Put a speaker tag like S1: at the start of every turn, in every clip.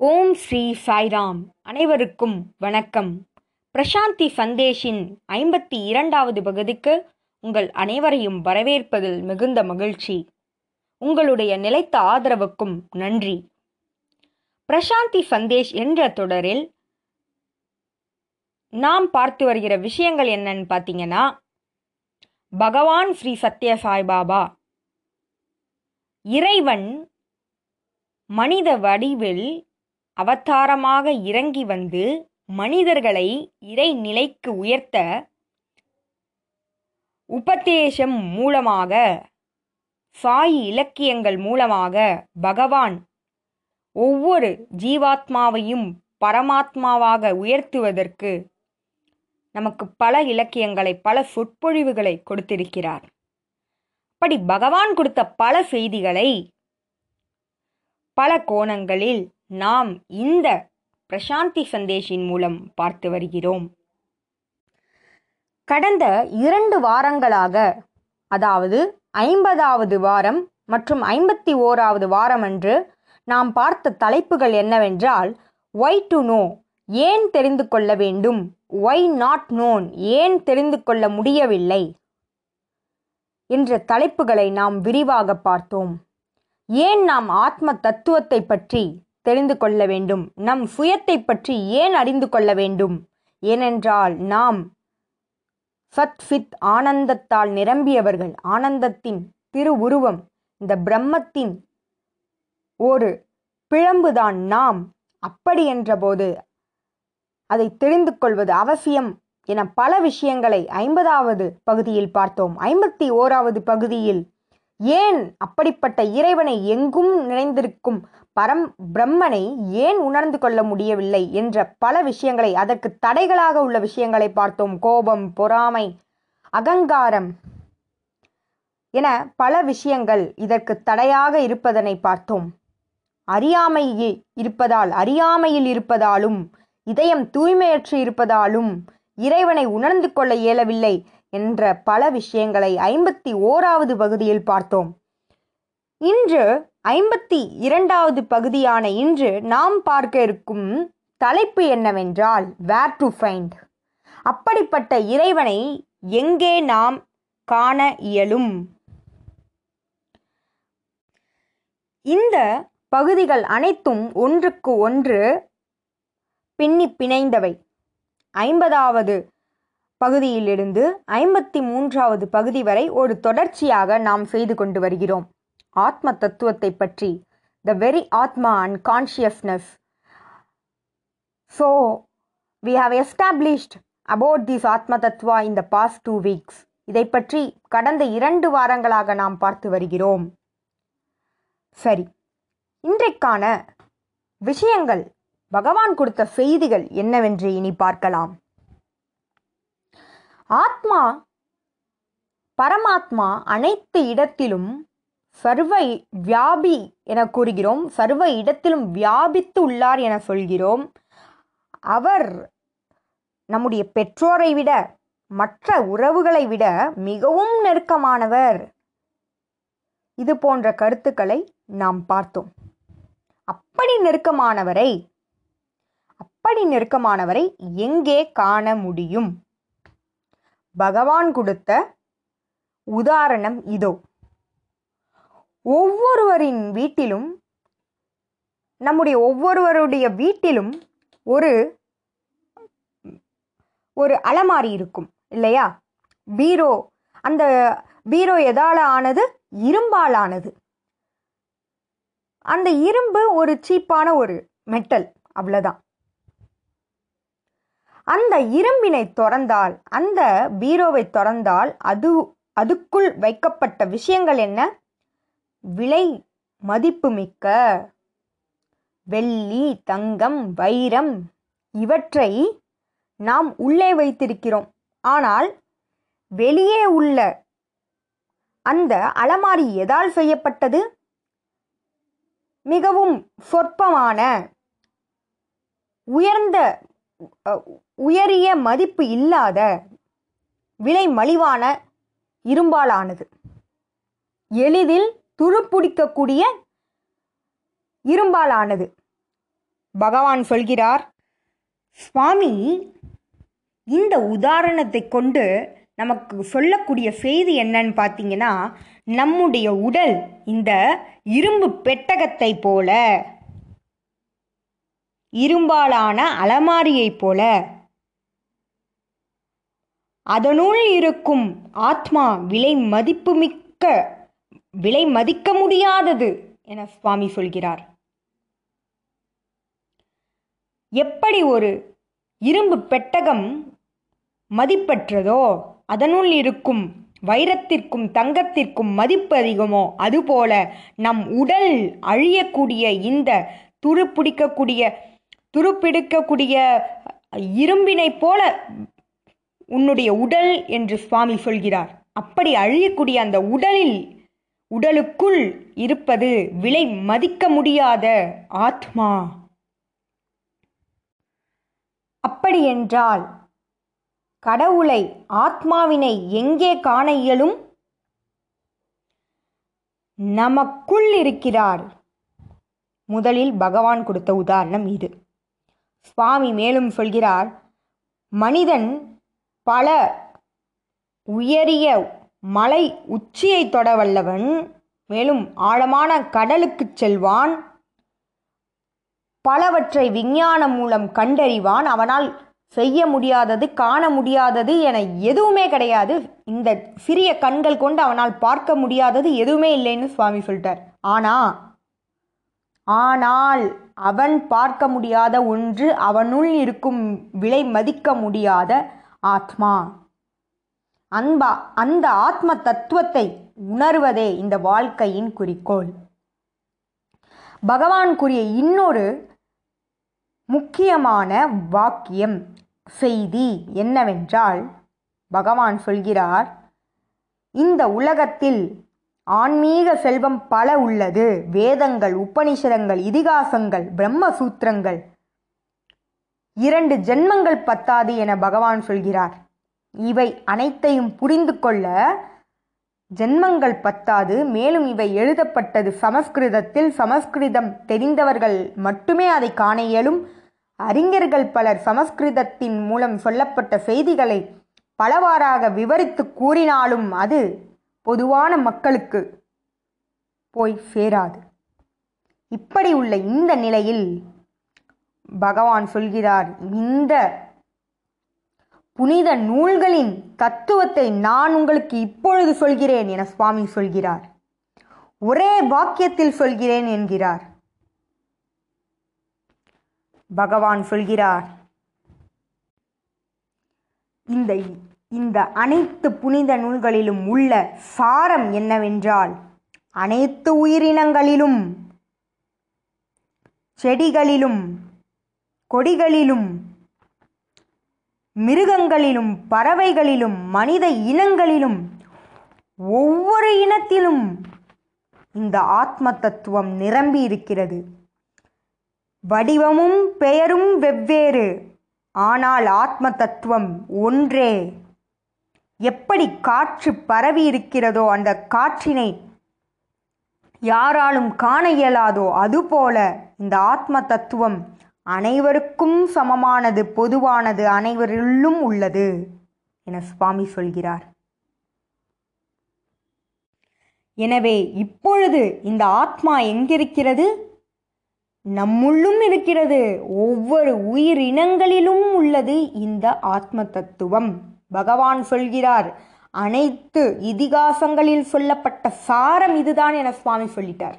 S1: ஓம் ஸ்ரீ சாய்ராம். அனைவருக்கும் வணக்கம். பிரசாந்தி சந்தேஷின் ஐம்பத்தி இரண்டாவது பகுதிக்கு உங்கள் அனைவரையும் வரவேற்பதில் மிகுந்த மகிழ்ச்சி. உங்களுடைய நிலைத்த ஆதரவுக்கும் நன்றி. பிரசாந்தி சந்தேஷ் என்ற தொடரில் நாம் பார்த்து வருகிற விஷயங்கள் என்னன்னு பார்த்தீங்கன்னா பகவான் ஸ்ரீ சத்ய சாய்பாபா இறைவன் மனித வடிவில் அவதாரமாக இறங்கி வந்து மனிதர்களை இறைநிலைக்கு உயர்த்த உபதேசம் மூலமாக சாய் இலக்கியங்கள் மூலமாக பகவான் ஒவ்வொரு ஜீவாத்மாவையும் பரமாத்மாவாக உயர்த்துவதற்கு நமக்கு பல இலக்கியங்களை பல சொற்பொழிவுகளை கொடுத்திருக்கிறார். அப்படி பகவான் கொடுத்த பல செய்திகளை பல கோணங்களில் நாம் இந்த பிரசாந்தி சந்தேஷின் மூலம் பார்த்து வருகிறோம். கடந்த இரண்டு வாரங்களாக அதாவது ஐம்பதாவது வாரம் மற்றும் ஐம்பத்தி ஓராவது வாரம் அன்று நாம் பார்த்த தலைப்புகள் என்னவென்றால் ஒய் டு நோ ஏன் தெரிந்து கொள்ள வேண்டும் ஒய் நாட் நோன் ஏன் தெரிந்து கொள்ள முடியவில்லை என்ற தலைப்புகளை நாம் விரிவாக பார்த்தோம். ஏன் நாம் ஆத்ம தத்துவத்தை பற்றி தெரிந்து கொள்ள வேண்டும். நம் சுயத்தை பற்றி ஏன் அறிந்து கொள்ள வேண்டும்? ஏனென்றால் நாம் சத்ஃபித் ஆனந்தத்தால் நிரம்பியவர்கள். ஆனந்தத்தின் திருவுருவம் இந்த பிரம்மத்தின் ஒரு பிழம்புதான் நாம். அப்படி என்றபோது அதை தெரிந்து கொள்வது அவசியம் என பல விஷயங்களை ஐம்பதாவது பகுதியில் பார்த்தோம். ஐம்பத்தி ஓராவது பகுதியில் ஏன் அப்படிப்பட்ட இறைவனை எங்கும் நிறைந்திருக்கும் பரம் பிரம்மனை ஏன் உணர்ந்து கொள்ள முடியவில்லை என்ற பல விஷயங்களை அதற்கு தடைகளாக உள்ள விஷயங்களை பார்த்தோம். கோபம் பொறாமை அகங்காரம் என பல விஷயங்கள் இதற்கு தடையாக இருப்பதனை பார்த்தோம். அறியாமை இருப்பதால் அறியாமையில் இருப்பதாலும் இதயம் தூய்மையற்று இருப்பதாலும் இறைவனை உணர்ந்து கொள்ள இயலவில்லை என்ற பல விஷயங்களை ஐம்பத்தி ஓராவது பகுதியில் பார்த்தோம். இன்று ஐம்பத்தி இரண்டாவது பகுதியான இன்று நாம் பார்க்க இருக்கும் தலைப்பு என்னவென்றால் வேர் டு ஃபைண்ட் அப்படிப்பட்ட இறைவனை எங்கே நாம் காண இயலும்? இந்த பகுதிகள் அனைத்தும் ஒன்றுக்கு ஒன்று பின்னி பிணைந்தவை. ஐம்பதாவது பகுதியிலிருந்து ஐம்பத்தி மூன்றாவது பகுதி வரை ஒரு தொடர்ச்சியாக நாம் செய்து கொண்டு வருகிறோம். ஆத்ம தத்துவத்தை பற்றி the very atma and consciousness so we have established about this atma tattva in the past two weeks இதை பற்றி கடந்த இரண்டு வாரங்களாக நாம் பார்த்து வருகிறோம். சரி இன்றைக்கான விஷயங்கள் பகவான் கொடுத்த செய்திகள் என்னவென்று இனி பார்க்கலாம். ஆத்மா பரமாத்மா அனைத்து இடத்திலும் சர்வ வியாபி என கூறுகிறோம். சர்வ இடத்திலும் வியாபித்து உள்ளார் என சொல்கிறோம். அவர் நம்முடைய பெற்றோரை விட மற்ற உறவுகளை விட மிகவும் நெருக்கமானவர். இது போன்ற கருத்துக்களை நாம் பார்த்தோம். அப்படி நெருக்கமானவரை அப்படி நெருக்கமானவரை எங்கே காண முடியும்? பகவான் கொடுத்த உதாரணம் இதோ. ஒவ்வொருவரின் வீட்டிலும் நம்முடைய ஒவ்வொருவருடைய வீட்டிலும் ஒரு ஒரு அலமாரி இருக்கும் இல்லையா? பீரோ. அந்த பீரோ எதால ஆனது? இரும்பால் ஆனது. அந்த இரும்பு ஒரு சீப்பான ஒரு மெட்டல் அவ்வளோதான் அந்த இரும்பினை திறந்தால் அந்த பீரோவை திறந்தால் அது அதுக்குள் வைக்கப்பட்ட விஷயங்கள் என்ன? விலை மதிப்புமிக்க வெள்ளி தங்கம் வைரம் இவற்றை நாம் உள்ளே வைத்திருக்கிறோம். ஆனால் வெளியே உள்ள அந்த அலமாரி எதால் செய்யப்பட்டது? மிகவும் சொற்பமான உயர்ந்த உயரிய மதிப்பு இல்லாத விலை மலிவான இரும்பாலானது. எளிதில் துருப்பிடிக்கக்கூடிய இரும்பாலானது. பகவான் சொல்கிறார் சுவாமி இந்த உதாரணத்தை கொண்டு நமக்கு சொல்லக்கூடிய செய்தி என்னன்னு பார்த்தீங்கன்னா நம்முடைய உடல் இந்த இரும்பு பெட்டகத்தை போல இரும்பாலான அலமாரியைப் போல அதனுள் இருக்கும் ஆத்மா விலை மதிப்புமிக்க விலை மதிக்க முடியாதது என சுவாமி சொல்கிறார். எப்படி ஒரு இரும்பு பெட்டகம் மதிப்பற்றதோ அதனுள் இருக்கும் வைரத்திற்கும் தங்கத்திற்கும் மதிப்பு அதிகமோ அதுபோல நம் உடல் அழியக்கூடிய இந்த துருப்பிடிக்கக்கூடிய துருப்பிடிக்கக்கூடிய இரும்பினைப் போல உன்னுடைய உடல் என்று சுவாமி சொல்கிறார். அப்படி அழியக்கூடிய அந்த உடலில் உடலுக்குள் இருப்பது விலை மதிக்க முடியாத ஆத்மா. அப்படியென்றால் கடவுளை ஆத்மாவினை எங்கே காண இயலும்? நமக்குள் இருக்கிறார். முதலில் பகவான் கொடுத்த உதாரணம் இது. சுவாமி மேலும் சொல்கிறார் மனிதன் பல உயரிய மலை உச்சியை தொட வல்லவன் மேலும் ஆழமான கடலுக்குச் செல்வான். பலவற்றை விஞ்ஞானம் மூலம் கண்டறிவான். அவனால் செய்ய முடியாதது காண முடியாதது என எதுவுமே கிடையாது. இந்த சிறிய கண்கள் கொண்டு அவனால் பார்க்க முடியாதது எதுவுமே இல்லைன்னு சுவாமி சொல்லிட்டார். ஆனா ஆனால் அவன் பார்க்க முடியாத ஒன்று அவனுள் இருக்கும் விலை மதிக்க முடியாத ஆத்மா. அன்பா அந்த ஆத்ம தத்துவத்தை உணர்வதே இந்த வாழ்க்கையின் குறிக்கோள். பகவான் கூறிய இன்னொரு முக்கியமான வாக்கியம் செய்தி என்னவென்றால் பகவான் சொல்கிறார் இந்த உலகத்தில் ஆன்மீக செல்வம் பல உள்ளது. வேதங்கள் உபனிஷதங்கள் இதிகாசங்கள் பிரம்மசூத்திரங்கள் இரண்டு ஜென்மங்கள் பத்தாது என பகவான் சொல்கிறார். இவை அனைத்தையும் புரிந்து கொள்ள ஜென்மங்கள் பத்தாது மேலும் இவை எழுதப்பட்டது சமஸ்கிருதத்தில். சமஸ்கிருதம் தெரிந்தவர்கள் மட்டுமே அதை காண இயலும். அறிஞர்கள் பலர் சமஸ்கிருதத்தின் மூலம் சொல்லப்பட்ட செய்திகளை பலவாறாக விவரித்து கூறினாலும் அது பொதுவான மக்களுக்கு போய் சேராது. இப்படி உள்ள இந்த நிலையில் பகவான் சொல்கிறார் இந்த புனித நூல்களின் தத்துவத்தை நான் உங்களுக்கு இப்பொழுது சொல்கிறேன் என சுவாமி சொல்கிறார். ஒரே வாக்கியத்தில் சொல்கிறேன் என்கிறார். பகவான் சொல்கிறார் இந்த இந்த அனைத்து புனித நூல்களிலும் உள்ள சாரம் என்னவென்றால் அனைத்து உயிரினங்களிலும் செடிகளிலும் கொடிகளிலும் மிருகங்களிலும் பறவைகளிலும் மனித இனங்களிலும் ஒவ்வொரு இனத்திலும் இந்த ஆத்ம தத்துவம் நிரம்பி இருக்கிறது. வடிவமும் பெயரும் வெவ்வேறு ஆனால் ஆத்ம தத்துவம் ஒன்றே. எப்படி காற்று பரவி இருக்கிறதோ அந்த காற்றினை யாராலும் காண இயலாதோ அதுபோல இந்த ஆத்ம தத்துவம் அனைவருக்கும் சமமானது பொதுவானது அனைவரிலும் உள்ளது என சுவாமி சொல்கிறார். எனவே இப்பொழுது இந்த ஆத்மா எங்கிருக்கிறது? நம்முள்ளும் இருக்கிறது. ஒவ்வொரு உயிரினங்களிலும் உள்ளது இந்த ஆத்ம தத்துவம் பகவான் சொல்கிறார் அனைத்து இதிகாசங்களில் சொல்லப்பட்ட சாரம் இதுதான் என சுவாமி சொல்லிட்டார்.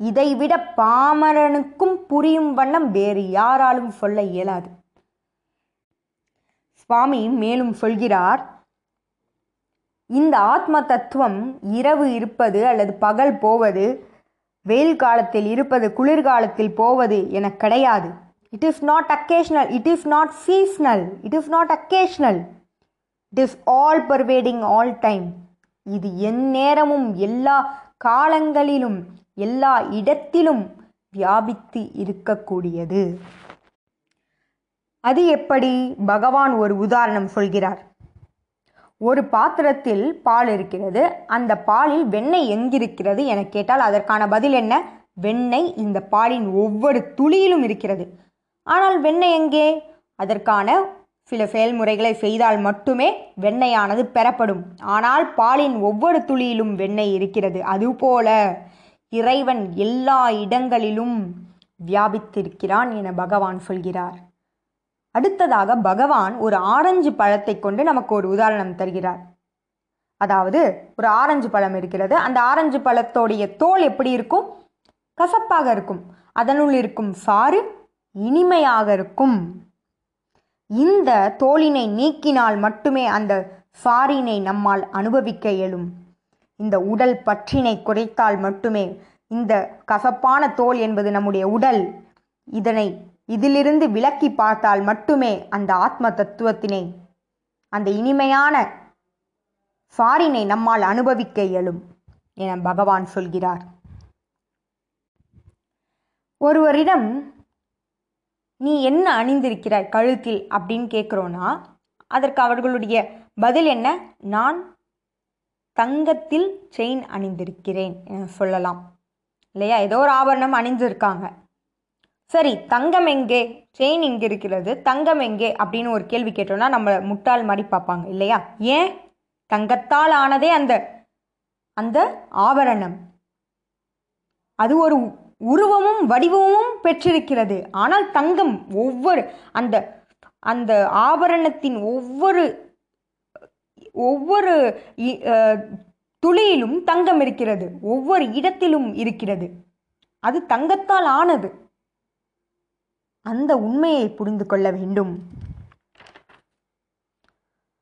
S1: இதைவிட பாமரனுக்கும் புரியும் வண்ணம் வேறு யாராலும் சொல்ல இயலாது. சுவாமி மேலும் சொல்கிறார் இந்த ஆத்ம தத்துவம் இரவு இருப்பது அல்லது பகல் போவது வெயில் காலத்தில் இருப்பது குளிர்காலத்தில் போவது என கிடையாது. It is not occasional it is not seasonal it is not occasional it is all pervading all time இது எந்நேரமும் எல்லா காலங்களிலும் எல்லா இடத்திலும் வியாபித்து இருக்கக்கூடியது. அது எப்படி? பகவான் ஒரு உதாரணம் சொல்கிறார். ஒரு பாத்திரத்தில் பால் இருக்கிறது. அந்த பாலில் வெண்ணெய் எங்கிருக்கிறது என கேட்டால் அதற்கான பதில் என்ன? வெண்ணெய் இந்த பாலின் ஒவ்வொரு துளியிலும் இருக்கிறது. ஆனால் வெண்ணெய் எங்கே? அதற்கான சில செயல்முறைகளை செய்தால் மட்டுமே வெண்ணெயானது பெறப்படும். ஆனால் பாலின் ஒவ்வொரு துளியிலும் வெண்ணெய் இருக்கிறது. அதுபோல இறைவன் எல்லா இடங்களிலும் வியாபித்திருக்கிறான் என பகவான் சொல்கிறார். அடுத்ததாக பகவான் ஒரு ஆரஞ்சு பழத்தை கொண்டு நமக்கு ஒரு உதாரணம் தருகிறார். அதாவது ஒரு ஆரஞ்சு பழம் இருக்கிறது. அந்த ஆரஞ்சு பழத்தோடைய தோல் எப்படி இருக்கும்? கசப்பாக இருக்கும். அதனுள் இருக்கும் சாறு இனிமையாக இருக்கும். இந்த தோலினை நீக்கினால் மட்டுமே அந்த சாரினை நம்மால் அனுபவிக்க இயலும். இந்த உடல் பற்றினை குறைத்தால் மட்டுமே இந்த கசப்பான தோல் என்பது நம்முடைய உடல். இதனை இதிலிருந்து விலக்கி பார்த்தால் மட்டுமே அந்த ஆத்ம தத்துவத்தினை அந்த இனிமையான சாரினை நம்மால் அனுபவிக்க இயலும் என பகவான் சொல்கிறார். ஒருவரிடம் நீ என்ன அணிந்திருக்கிறாய் கழுத்தில்? அப்படின்னு கேட்குறோன்னா அதற்கு அவர்களுடைய பதில் என்ன? நான் தங்கத்தில் செயின் அணிந்திருக்கிறேன் சொல்லலாம். இல்லையா? ஏதோ ஒரு ஆபரணம் அணிஞ்சிருக்காங்க. சரி தங்கம் எங்கே? செயின் இங்கே இருக்கிறது தங்கம் எங்கே? அப்படின்னு ஒரு கேள்வி கேட்டோம்னா நம்மளை முட்டாள் மாதிரி பார்ப்பாங்க இல்லையா? ஏன்? தங்கத்தால் ஆனதே அந்த அந்த ஆபரணம். அது ஒரு உருவமும் வடிவமும் பெற்றிருக்கிறது. ஆனால் தங்கம் ஒவ்வொரு அந்த அந்த ஆபரணத்தின் ஒவ்வொரு ஒவ்வொரு இ- துளியிலும் தங்கம் இருக்கிறது. ஒவ்வொரு இடத்திலும் இருக்கிறது. அது தங்கத்தால் ஆனது. அந்த உண்மையை புரிந்து கொள்ள வேண்டும்.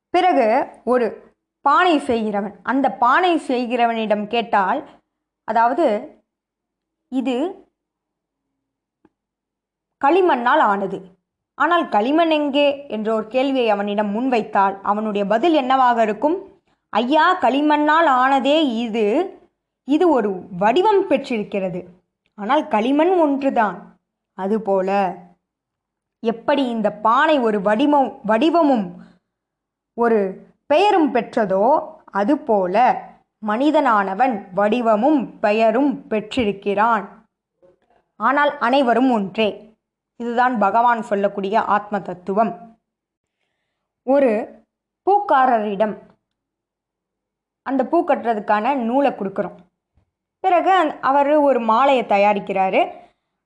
S1: பிறகு ஒரு பானை செய்கிறவன் அந்த பானை செய்கிறவனிடம் கேட்டால் அதாவது இது களிமண்ணால் ஆனது. ஆனால் களிமண் எங்கே? என்ற ஒரு கேள்வியை அவனிடம் முன்வைத்தால் அவனுடைய பதில் என்னவாக இருக்கும்? ஐயா களிமண்ணால் ஆனதே இது. இது ஒரு வடிவம் பெற்றிருக்கிறது. ஆனால் களிமண் ஒன்றுதான். அதுபோல எப்படி இந்த பானை ஒரு வடிவம் வடிவமும் ஒரு பெயரும் பெற்றதோ அதுபோல மனிதனானவன் வடிவமும் பெயரும் பெற்றிருக்கிறான். ஆனால் அனைவரும் ஒன்றே. இதுதான் பகவான் சொல்லக்கூடிய ஆத்ம தத்துவம். ஒரு பூக்காரரிடம் அந்த பூ கட்டுறதுக்கான நூலை கொடுக்குறோம். பிறகு அவர் ஒரு மாலையை தயாரிக்கிறாரு.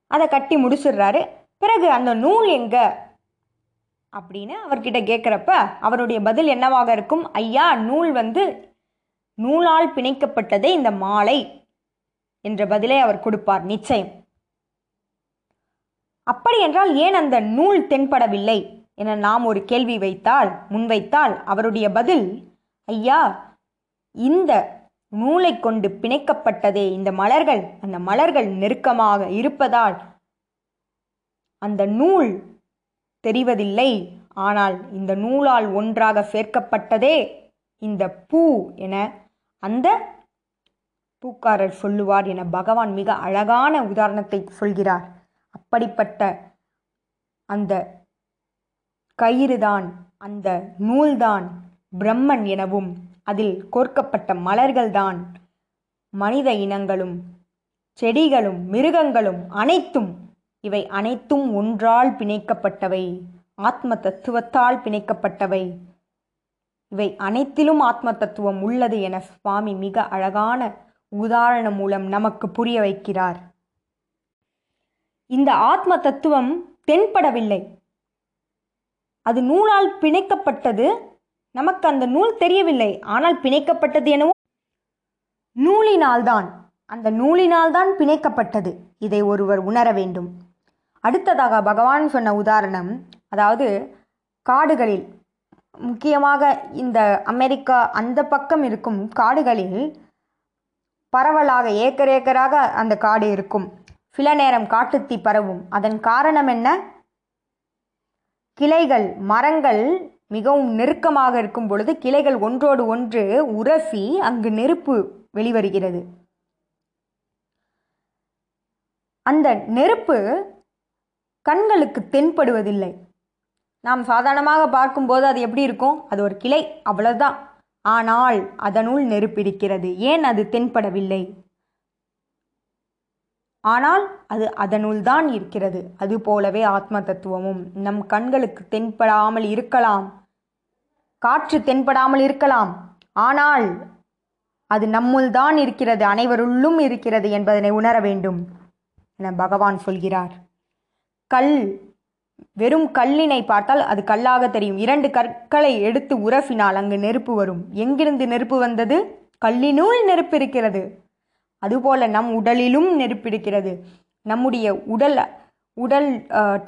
S1: அதை கட்டி முடிச்சிடுறாரு. பிறகு அந்த நூல் எங்க? அப்படின்னு அவர்கிட்ட கேட்குறப்ப அவருடைய பதில் என்னவாக இருக்கும்? ஐயா நூல் வந்து நூலால் பிணைக்கப்பட்டதே இந்த மாலை என்ற பதிலை அவர் கொடுப்பார் நிச்சயம். அப்படி என்றால் ஏன் அந்த நூல் தென்படவில்லை? என நாம் ஒரு கேள்வி வைத்தால் முன்வைத்தால் அவருடைய பதில் ஐயா இந்த நூலை கொண்டு பிணைக்கப்பட்டதே இந்த மலர்கள். அந்த மலர்கள் நெருக்கமாக இருப்பதால் அந்த நூல் தெரிவதில்லை. ஆனால் இந்த நூலால் ஒன்றாக சேர்க்கப்பட்டதே இந்த பூ என அந்த பூக்காரர் சொல்லுவார் என பகவான் மிக அழகான உதாரணத்தை சொல்கிறார். அப்படிப்பட்ட அந்த கயிறுதான் அந்த நூல்தான் பிரம்மன் எனவும் அதில் கோர்க்கப்பட்ட மலர்கள்தான் மனித இனங்களும் செடிகளும் மிருகங்களும் அனைத்தும் இவை அனைத்தும் ஒன்றால் பிணைக்கப்பட்டவை ஆத்ம தத்துவத்தால் பிணைக்கப்பட்டவை. இவை அனைத்திலும் ஆத்ம தத்துவம் உள்ளது என சுவாமி மிக அழகான உதாரணம் மூலம் நமக்கு புரிய வைக்கிறார். இந்த ஆத்ம தத்துவம் தென்படவில்லை. அது நூலால் பிணைக்கப்பட்டது. நமக்கு அந்த நூல் தெரியவில்லை. ஆனால் பிணைக்கப்பட்டது எனவும். நூலினால்தான் அந்த நூலினால்தான் பிணைக்கப்பட்டது. இதை ஒருவர் உணர வேண்டும். அடுத்ததாக பகவான் சொன்ன உதாரணம் அதாவது காடுகளில் முக்கியமாக இந்த அமெரிக்கா அந்த பக்கம் இருக்கும் காடுகளில் பரவலாக ஏக்கர் ஏக்கராக அந்த காடு இருக்கும். சில நேரம் காட்டுத்தீ பரவும். அதன் காரணம் என்ன? கிளைகள் மரங்கள் மிகவும் நெருக்கமாக இருக்கும் பொழுது கிளைகள் ஒன்றோடு ஒன்று உரசி அங்கு நெருப்பு வெளிவருகிறது. அந்த நெருப்பு கண்களுக்கு தென்படுவதில்லை. நாம் சாதாரணமாக பார்க்கும்போது அது எப்படி இருக்கும்? அது ஒரு கிளை அவ்வளவுதான். ஆனால் அதனுள் நெருப்பிருக்கிறது ஏன் அது தென்படவில்லை? ஆனால் அது அதனுள் தான் இருக்கிறது. அதுபோலவே ஆத்ம தத்துவமும் நம் கண்களுக்கு தென்படாமல் இருக்கலாம். காற்று தென்படாமல் இருக்கலாம். ஆனால் அது நம்முள் தான் இருக்கிறது. அனைவருள்ளும் இருக்கிறது என்பதனை உணர வேண்டும் என பகவான் சொல்கிறார். கல் வெறும் கல்லினை பார்த்தால் அது கல்லாக தெரியும். இரண்டு கற்களை எடுத்து உரசினால் அங்கு நெருப்பு வரும். எங்கிருந்து நெருப்பு வந்தது? கல்லினுள் நெருப்பு இருக்கிறது. அதுபோல நம் உடலிலும் நெருப்பிடுக்கிறது. நம்முடைய உடல் உடல்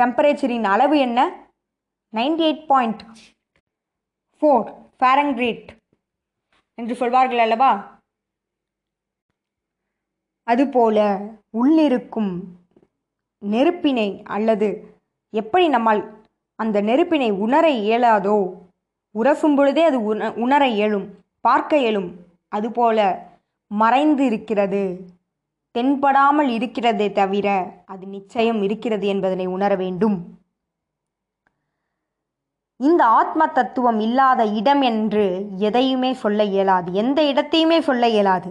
S1: டெம்பரேச்சரின் அளவு என்ன? Ninety eight point four fahrenheit என்று சொல்வார்கள் அல்லவா? அதுபோல உள்ளிருக்கும் நெருப்பினை அல்லது எப்படி நம்மால் அந்த நெருப்பினை உணர இயலாதோ உரசும் பொழுதே அது உண உணர இயலும் பார்க்க இயலும். அதுபோல மறைந்து இருக்கிறது தென்படாமல் இருக்கிறதே தவிர அது நிச்சயம் இருக்கிறது என்பதனை உணர வேண்டும். இந்த ஆத்ம தத்துவம் இல்லாத இடம் என்று எதையுமே சொல்ல இயலாது. எந்த இடத்தையுமே சொல்ல இயலாது.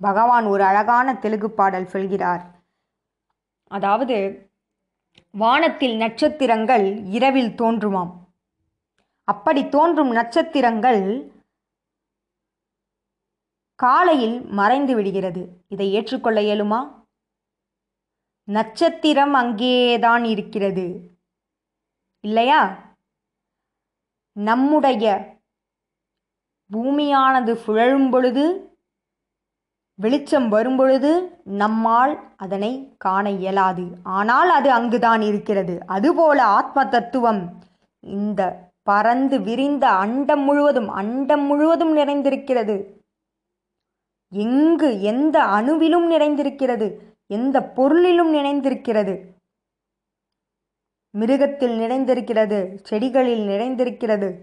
S1: பகவான் ஒரு அழகான தெலுங்கு பாடல் சொல்கிறார். அதாவது வானத்தில் நட்சத்திரங்கள் இரவில் தோன்றுமாம். அப்படி தோன்றும் நட்சத்திரங்கள் காலையில் மறைந்து விடுகிறது. இதை ஏற்றுக்கொள்ள இயலுமா? நட்சத்திரம் அங்கேதான் இருக்கிறது. இல்லையா? நம்முடைய பூமியானது சுழலும் பொழுது வெளிச்சம் வரும்பொழுது நம்மால் அதனை காண இயலாது. ஆனால் அது அங்குதான் இருக்கிறது. அதுபோல ஆத்ம தத்துவம் இந்த பறந்து விரிந்த அண்டம் முழுவதும் அண்டம் முழுவதும் நிறைந்திருக்கிறது. எங்கு எந்த அணுவிலும் நிறைந்திருக்கிறது எந்த பொருளிலும் நிறைந்திருக்கிறது. மிருகத்தில் நிறைந்திருக்கிறது செடிகளில் நிறைந்திருக்கிறது.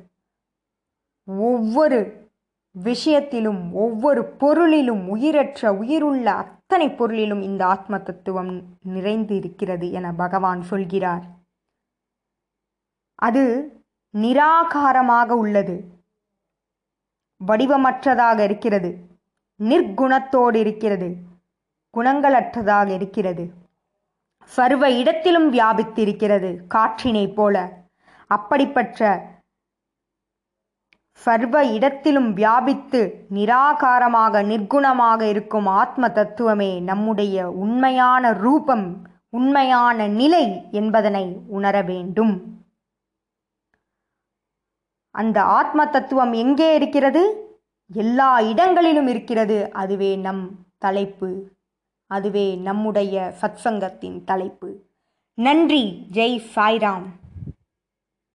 S1: ஒவ்வொரு விஷயத்திலும் ஒவ்வொரு பொருளிலும் உயிரற்ற உயிருள்ள அத்தனை பொருளிலும் இந்த ஆத்ம தத்துவம் நிறைந்து இருக்கிறது என பகவான் சொல்கிறார். அது நிராகாரமாக உள்ளது வடிவமற்றதாக இருக்கிறது. நிர்குணத்தோடு இருக்கிறது குணங்களற்றதாக இருக்கிறது. சர்வ இடத்திலும் வியாபித்திருக்கிறது காற்றினைப் போல. அப்படிப்பட்ட சர்வ இடத்திலும் வியாபித்து நிராகாரமாக நிர்குணமாக இருக்கும் ஆத்ம தத்துவமே நம்முடைய உண்மையான ரூபம் உண்மையான நிலை என்பதனை உணர வேண்டும். அந்த ஆத்ம தத்துவம் எங்கே இருக்கிறது? எல்லா இடங்களிலும் இருக்கிறது. அதுவே நம் தலைப்பு. அதுவே நம்முடைய சத்சங்கத்தின் தலைப்பு. நன்றி. ஜெய் சாய்ராம்.